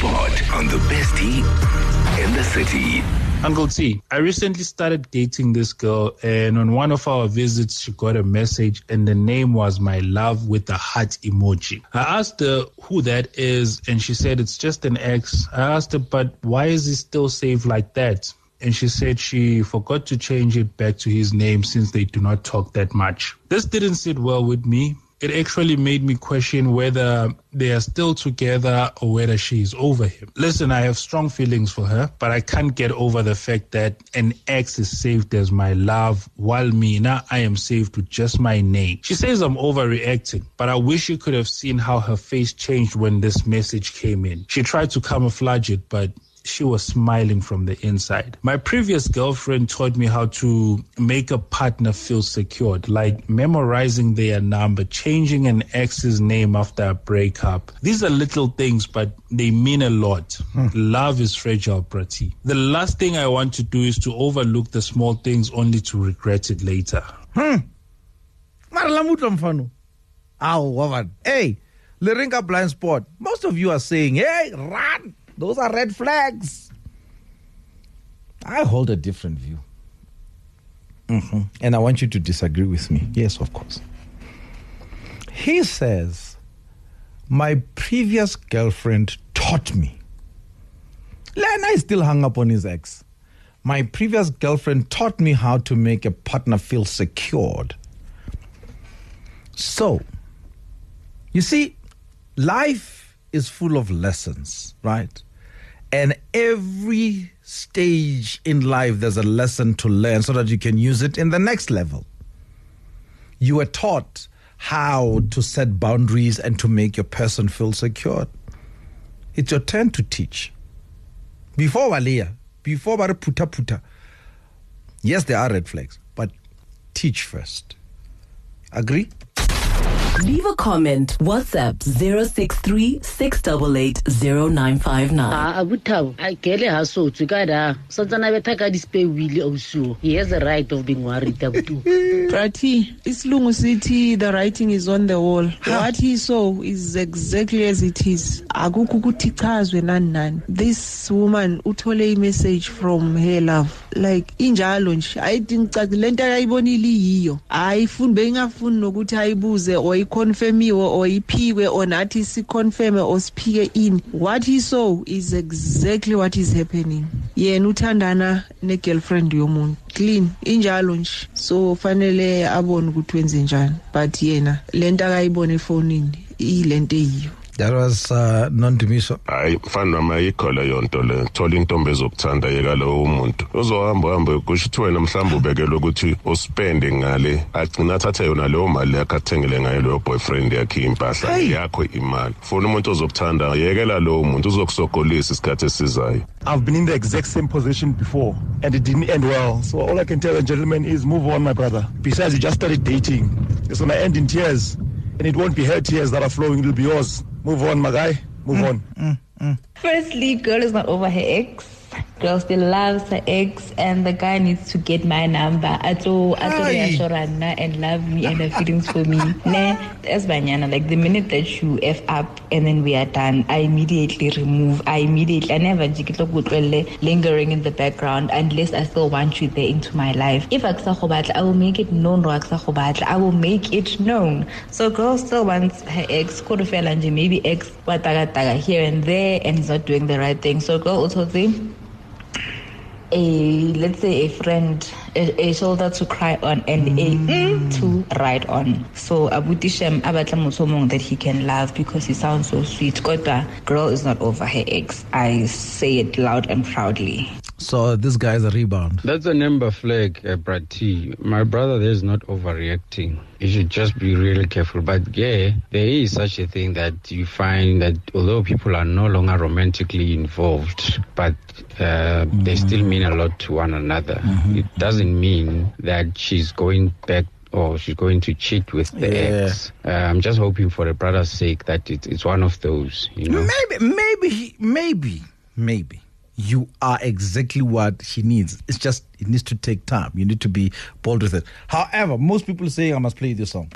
Spot on the Best T in the city. Uncle T, I recently started dating this girl, and on one of our visits, she got a message, and the name was My Love with a heart emoji. I asked her who that is, and she said it's just an ex. I asked her, but why is he still saved like that? And she said she forgot to change it back to his name since they do not talk that much. This didn't sit well with me it actually made me question whether they are still together or whether she's over him. Listen, I have strong feelings for her, but I can't get over the fact that an ex is saved as my love, while me now I am saved with just my name. She says I'm overreacting, but I wish you could have seen how her face changed when this message came in. She tried to camouflage it, but she was smiling from the inside. My previous girlfriend taught me how to make a partner feel secured, like memorizing their number, changing an ex's name after a breakup. These are little things, but they mean a lot. Love is fragile, Brati. The last thing I want to do is to overlook the small things only to regret it later. Hmm. Hey, Leringa blind spot. Most of you are saying, hey, run. Those are red flags. I hold a different view. Mm-hmm. And I want you to disagree with me. Yes, of course. He says, My previous girlfriend taught me. Lena is still hung up on his ex. My previous girlfriend taught me how to make a partner feel secured. So, you see, life is full of lessons, right? And every stage in life, there's a lesson to learn so that you can use it in the next level. You were taught how to set boundaries and to make your person feel secure. It's your turn to teach. Before Walia, before Bara Puta Puta, yes, there are red flags, but teach first. Agree? Leave a comment. WhatsApp 063 688 0959. Ah, abuthabo akele ha sotswe ka da santsana betha ka dispe wile ausuo he has a right of being worried abutu Brati, isilungu sithi the writing is on the wall. What he saw is exactly as it is. Akukho ukuthi ichazwe nani nani. This woman uthole message from her love. Like injalo nje ayithi ngicaci lento ayibonile yiyo. Ayifuni bengafuni nokuthi ayibuze or iconfirmiwe or iphikwe or nathi siconfirme or siphike in. What he saw is exactly what is happening. Yena uthandana ne-girlfriend yomuntu. Clean injalo nje. So fanele abone ukuthi wenze njani. But yena lento akayibona efonini ilento eyiyo. That was uh, Nondumiso. hayi mfana noma ayikho leyo nto le thola intombi ezokuthanda yeka lowo muntu uzohamba uhambe kusho ukuthi wena mhlawumbe ubekelwe ukuthi uspende ngale agcina athathe yona leyo mali yakhe athengele ngayo leyo boyfriend yakhe impahla yakho imali funa umuntu ozokuthanda yekela lowo muntu uzokusogolisa isikhathi esizayo I've been in the exact same position before and it didn't end well. So all I can tell a gentleman is move on, my brother. Besides, you just started dating. It's gonna end in tears. And it won't be her tears that are flowing, it'll be yours. Move on, my guy. Move mm, on. Mm, mm. Firstly, girl is not over her ex. Girl still loves her ex, and the guy needs to get my number. Ato, ato Aye. reassurana and love me and have feelings for me. Nah, that's banyana. Like the minute that you f up and then we are done, I immediately remove. I immediately, I never lingering in the background unless I still want you there into my life. If I will make it known. Ro aksa khobatla, I will make it known. So girl still wants her ex. Nje maybe ex here and there, and he's not doing the right thing. So girl also a let's say a friend a, a shoulder to cry on and a mm. to ride on. So abutishem abatla mongwe that he can love because he sounds so sweet. Kodwa girl is not over her ex. I say it loud and proudly So this guy is a rebound. That's a number flag, uh, Brad T. My brother there is not overreacting. You should just be really careful. But yeah, there is such a thing that you find that although people are no longer romantically involved, but uh, they still mean a lot to one another. It doesn't mean that she's going back or she's going to cheat with the Yeah. ex. Uh, I'm just hoping for the brother's sake that it, it's one of those, you know. Maybe, maybe, he- maybe, maybe you are exactly what she needs. It's just it needs to take time. You need to be bold with it. However, most people say I must play this song.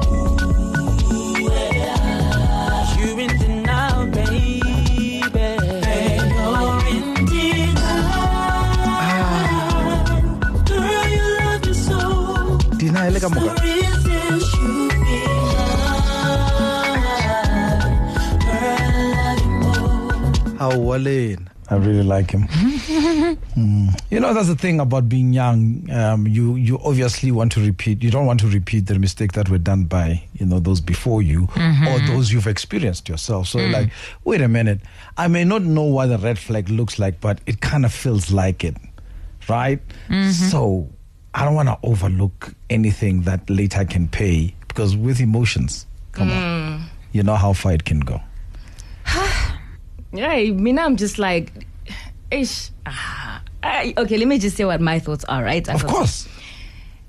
deniele ka moka I really like him. Mm. You know, that's the thing about being young. Um, you you obviously want to repeat. You don't want to repeat the mistake that were done by you know those before you or those you've experienced yourself. So like, wait a minute. I may not know what a red flag looks like, but it kind of feels like it, right? So I don't want to overlook anything that later can pay because with emotions, come on, you know how far it can go. Yeah, I mean, I'm just like, ish. Ah, I, okay, let me just say what my thoughts are, right? Of course.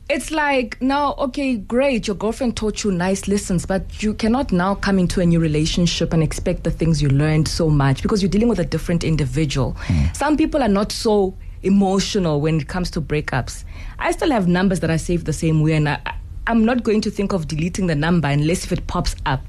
It's like now, okay, great, your girlfriend taught you nice lessons, but you cannot now come into a new relationship and expect the things you learned so much because you're dealing with a different individual. Some people are not so emotional when it comes to breakups. I still have numbers that I save the same way, and I- I'm not going to think of deleting the number unless if it pops up.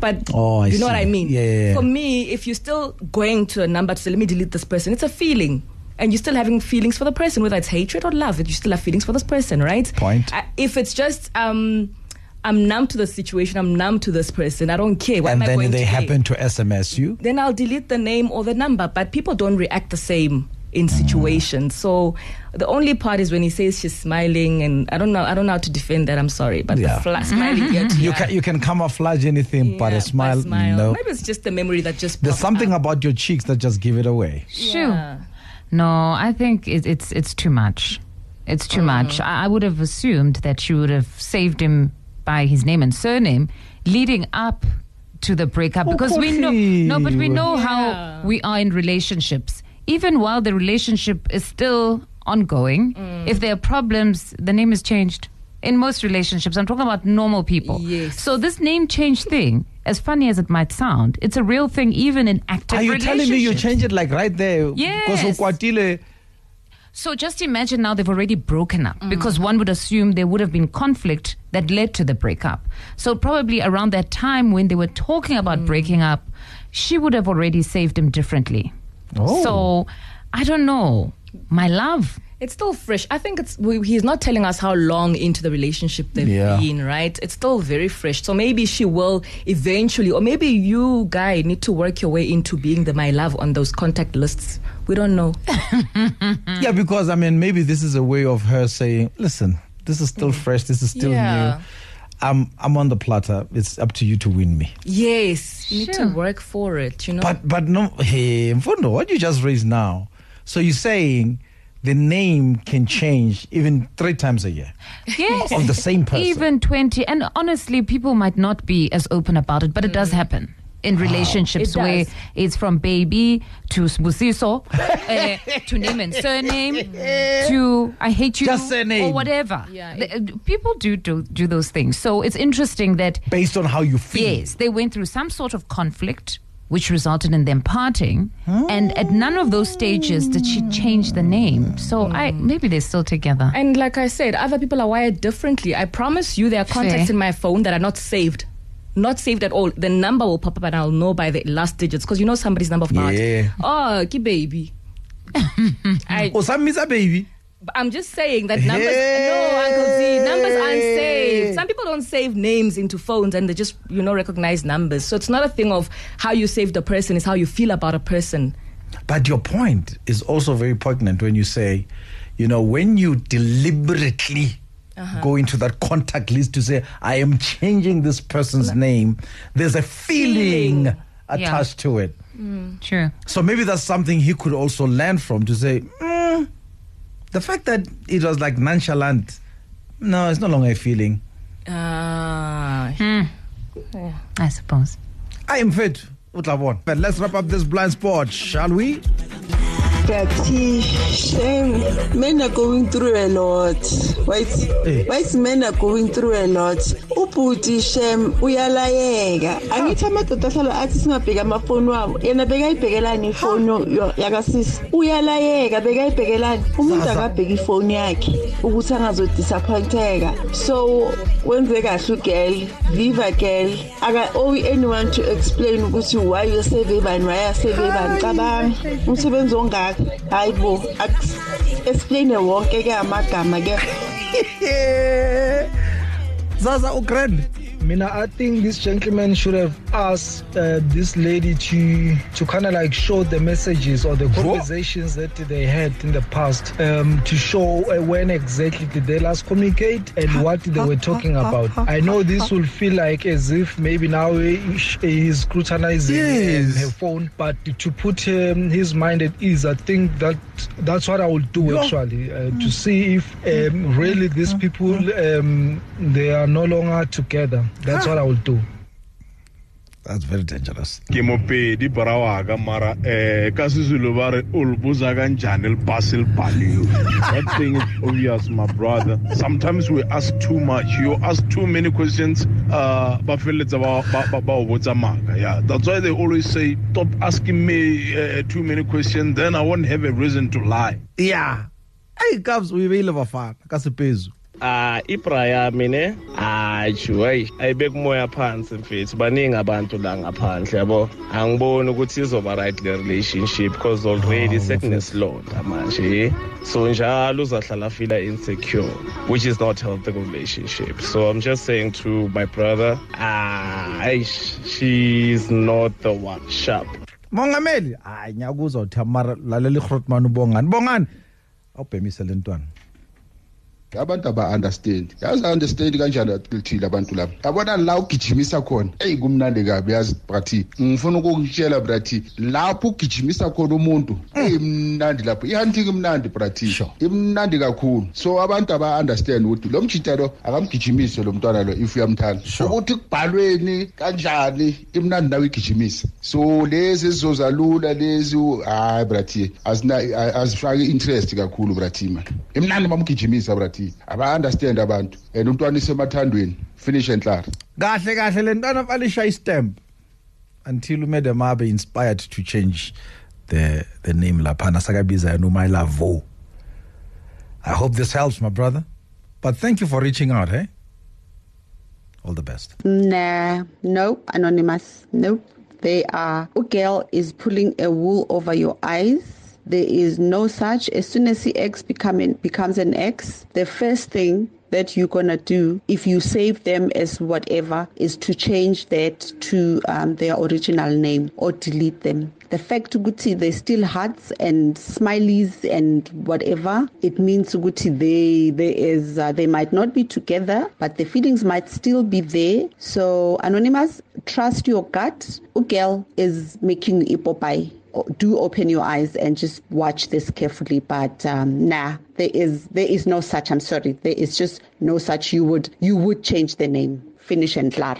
But Oh, you know what. I mean? Yeah, yeah, yeah. For me, if you're still going to a number to say, let me delete this person, it's a feeling. And you're still having feelings for the person, whether it's hatred or love, you still have feelings for this person, right? Point. I, if it's just, um, I'm numb to the situation, I'm numb to this person, I don't care. What and am I then going they to happen to SMS you. Then I'll delete the name or the number. But people don't react the same in mm. situations. So the only part is when he says she's smiling, and I don't know, I don't know how to defend that. I'm sorry, but Yeah. the fla- smiling ear to You ear. can you can camouflage anything, but a smile, smile. no. Maybe it's just the memory that just. There's something up. about your cheeks that just give it away. Sure. Yeah. No, I think it, it's it's too much. It's too uh-huh. much. I, I would have assumed that she would have saved him by his name and surname, leading up to the breakup Oh, because we know no, but we know Yeah. how we are in relationships. Even while the relationship is still ongoing, if there are problems, the name is changed. In most relationships, I'm talking about normal people. Yes. So this name change thing, as funny as it might sound, it's a real thing even in active Are you telling me you change it like right there? Yes. So just imagine now they've already broken up because one would assume there would have been conflict that led to the breakup. So probably around that time when they were talking about breaking up, she would have already saved him differently. Oh. So I don't know. My love. It's still fresh. I think it's we, he's not telling us how long into the relationship they've Yeah. been, right? It's still very fresh. So maybe she will eventually, or maybe you guy need to work your way into being the my love on those contact lists. We don't know. Yeah, because I mean, maybe this is a way of her saying, "Listen, this is still mm. fresh. This is still Yeah. new. I'm I'm on the platter. It's up to you to win me." yes, you need to work for it. You know. But but no, hey, Mfundo, what you just raised now. So you're saying the name can change even three times a year Yes. on the same person. Even 20. And honestly, people might not be as open about it, but it does mm. happen. In relationships It where does. it's from baby to Sbusiso, uh, to name and surname, to I hate you, Just surname. or whatever. Yeah, The- uh, people do, do do those things. So it's interesting that based on how you feel. Yes, they went through some sort of conflict which resulted in them parting and at none of those stages did she change the name. So I maybe they're still together. And like I said, other people are wired differently. I promise you, there are contacts Fair. in my phone that are not saved. Not saved at all. The number will pop up and I'll know by the last digits because you know somebody's number of heart. Yeah. Oh, ki baby. I, oh, Osamisa baby. I'm just saying that numbers. No, Uncle Z, numbers aren't saved. Some people don't save names into phones and they just, you know, recognize numbers. So it's not a thing of how you save the person, it's how you feel about a person. But your point is also very poignant when you say, you know, when you deliberately Uh-huh. go into that contact list to say, I am changing this person's name, there's a feeling, Feeling. attached to it. True. So maybe that's something he could also learn from to say, mm, the fact that it was like nonchalant, no, it's no longer a feeling. Ah. I suppose. I am fit. Utlabon. But let's wrap up this blind spot, shall we? Daddy, shame. Men are going through a lot. Wait, Eh. wait, men are going through a lot. Ubhuti shem uyalayeka. Angithi amadoda ahlala athi singabheka amafoni wabo. Yena bekayibhekelani ifoni yo- yakasisi. Uyalayeka bekayibhekelani. Umuntu Sasa. akabheka ifoni yakhe ukuthi angazodisappointeka. So wenze kahle ugirl, viva girl. Aka owe anyone to explain ukuthi why you save bani, why you save bani. Cabanga umsebenzi ongaka hayi bo explaine wonke ke amagama ke? Zaza ugrand Mina, I think this gentleman should have asked uh, this lady to to kind of like show the messages or the conversations that they had in the past um, to show uh, when exactly did they last communicate and what they were talking about. I know this will feel like as if maybe now he, is scrutinizing Yes. um, her phone, but to put um, his mind at ease, I think that that's what I will do actually uh, to see if um, really these people um, they are no longer together. That's what I will do. That's very dangerous. ke mopedi bra wa ka mara eh ka sezulu ba re o le ka njani le bus le baliwe that thing is obvious my brother. Sometimes we ask too much. You ask too many questions uh ba feleletsa ba ba ba- ba o botsa maka. Yeah that's why they always say stop asking me uh, too many questions then i won't have a reason to lie. Yeah. Hey kabs uyibeile bafana ka sepezu Ah ibraya mine? Hayi hayi ayibeka umoya phansi mfethu. Baningi abantu la ngaphandle yabo? Angiboni ukuthi izoba right le relationship because already sekunesilonda manje. So njalo uzahlala feel insecure which is not healthy relationship. So i'm just saying to my brother ah eish, she's not the one. Sharp mongameli hayi ngiyakuzwa uthi mara lalela igrotman ubongani? Bongani! Awubhemise le ntwana. Abantu aba-understand. Yazi understand kanjani lithile abantu laba? Yabona la ugijimisa khona. Eyi kumnandi kabi yazi brathi. Ngifuna ukukutshela brathi lapho ugijimisa khona umuntu eyi mnandi lapho. Ihunting imnandi brathi. Imnandi kakhulu. So abantu aba-understand ukuthi lo mjita lo akamgijimise lo mntwana lo if uyamthanda. Ukuthi kubhalweni kanjani imnandi nawe igijimisa. So lezi ezizoza lula lezi hayi brathi azina- azifaki interest kakhulu brathi man. Imnandi mamgijimisa brathi aba-understand abantu and umntwana isemathandweni finish and clar kahle kahle le ntwana falisha istamp until umedam abe inspired to change the the name laphana sakabiza yena my lavo i hope this helps my brother but thank you for reaching out eh all the best Nah, no, anonymous. Nope. They are. A girl is pulling a wool over your eyes. There is no such. As soon as the ex becoming becomes an ex, the first thing that you're gonna do if you save them as whatever is to change that to um, their original name or delete them. The fact Uguti they still hearts and smileys and whatever it means Uguti they there is uh, they might not be together but the feelings might still be there. So anonymous, trust your gut. Ugel is making ipopai do open your eyes and just watch this carefully but um, nah there is there is no such i'm sorry there is just no such you would you would change the name finish and klar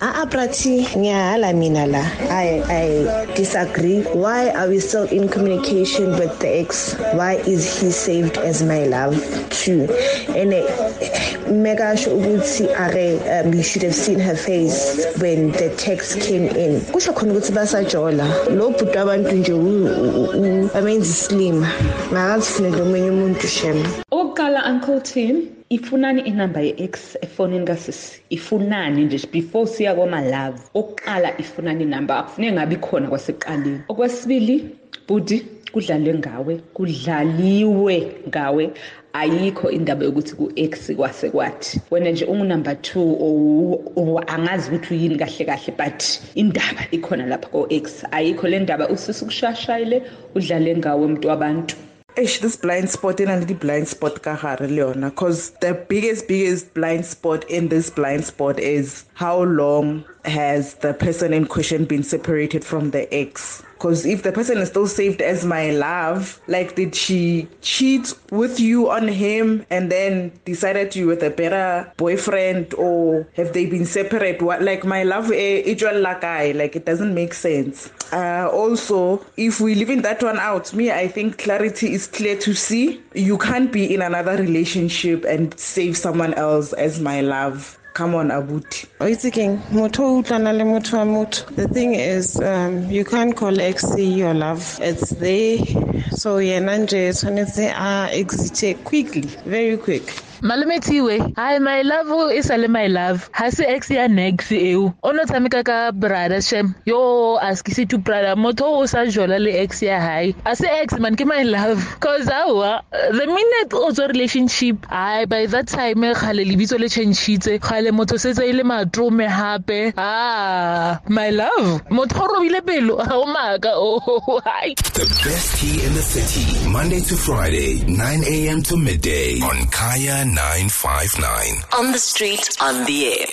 Ah, Prati, ngiyala mina la. I I disagree. Why are we still in communication with the ex? Why is he saved as my love too? And mega ukuthi are um, you should have seen her face when the text came in. Kusho khona ukuthi basajola. Lo bhuti abantu nje u- u- u- amenza slim. Ngakazifunela omunye umuntu shem. okokuqala uncle tim ifunani inamba ye-x efonini kasisi ifunani nje before siya kwama-love okokuqala ifunani inamba akufuneke ngabe ikhona kwasekuqaleni okwesibili budi kudlalwe ngawe kudlaliwe ngawe ayikho indaba yokuthi ku-x kwase kwathi. Wena nje ungunumber two or angazi ukuthi uyini kahle kahle but indaba ikhona lapha ko-x. Ayikho le ndaba usisi kushashayile udlale ngawe mntu wabantu. Ish, this blind spot in and the blind spot ka gare le yona cause the biggest biggest blind spot in this blind spot is how long has the person in question been separated from the ex because if the person is still saved as my love like did she cheat with you on him and then decided you with a better boyfriend or have they been separate? What like my love eh, ijwal lakai like it doesn't make sense. Uh, also if we leaving that one out me i think clarity is clear to see. You can't be in another relationship and save someone else as my love come on abuti It's again, motho o utlwana le motho wa motho. The thing is, um, you can't call ex your love. It's there. So yena nje tshwanetse a exit quickly, very quick. Malome thiwe hi my love e sa le my love? Ha se ex ya nex eo. O no tshameka ka brother shem. Yo askise to brother. Motho o sa jola le ex ya hae. A se ex man ke my love. Cause awa the minute o tswa relationship ai by that time gale lebitso le changitse gale motho setse e le matrome hape. Ah my love. Motho o robile pelo o maka. Oh hai. The best tea in the city, Monday to Friday, 9 a.m. to midday on Kaya 959. On the street, on the air.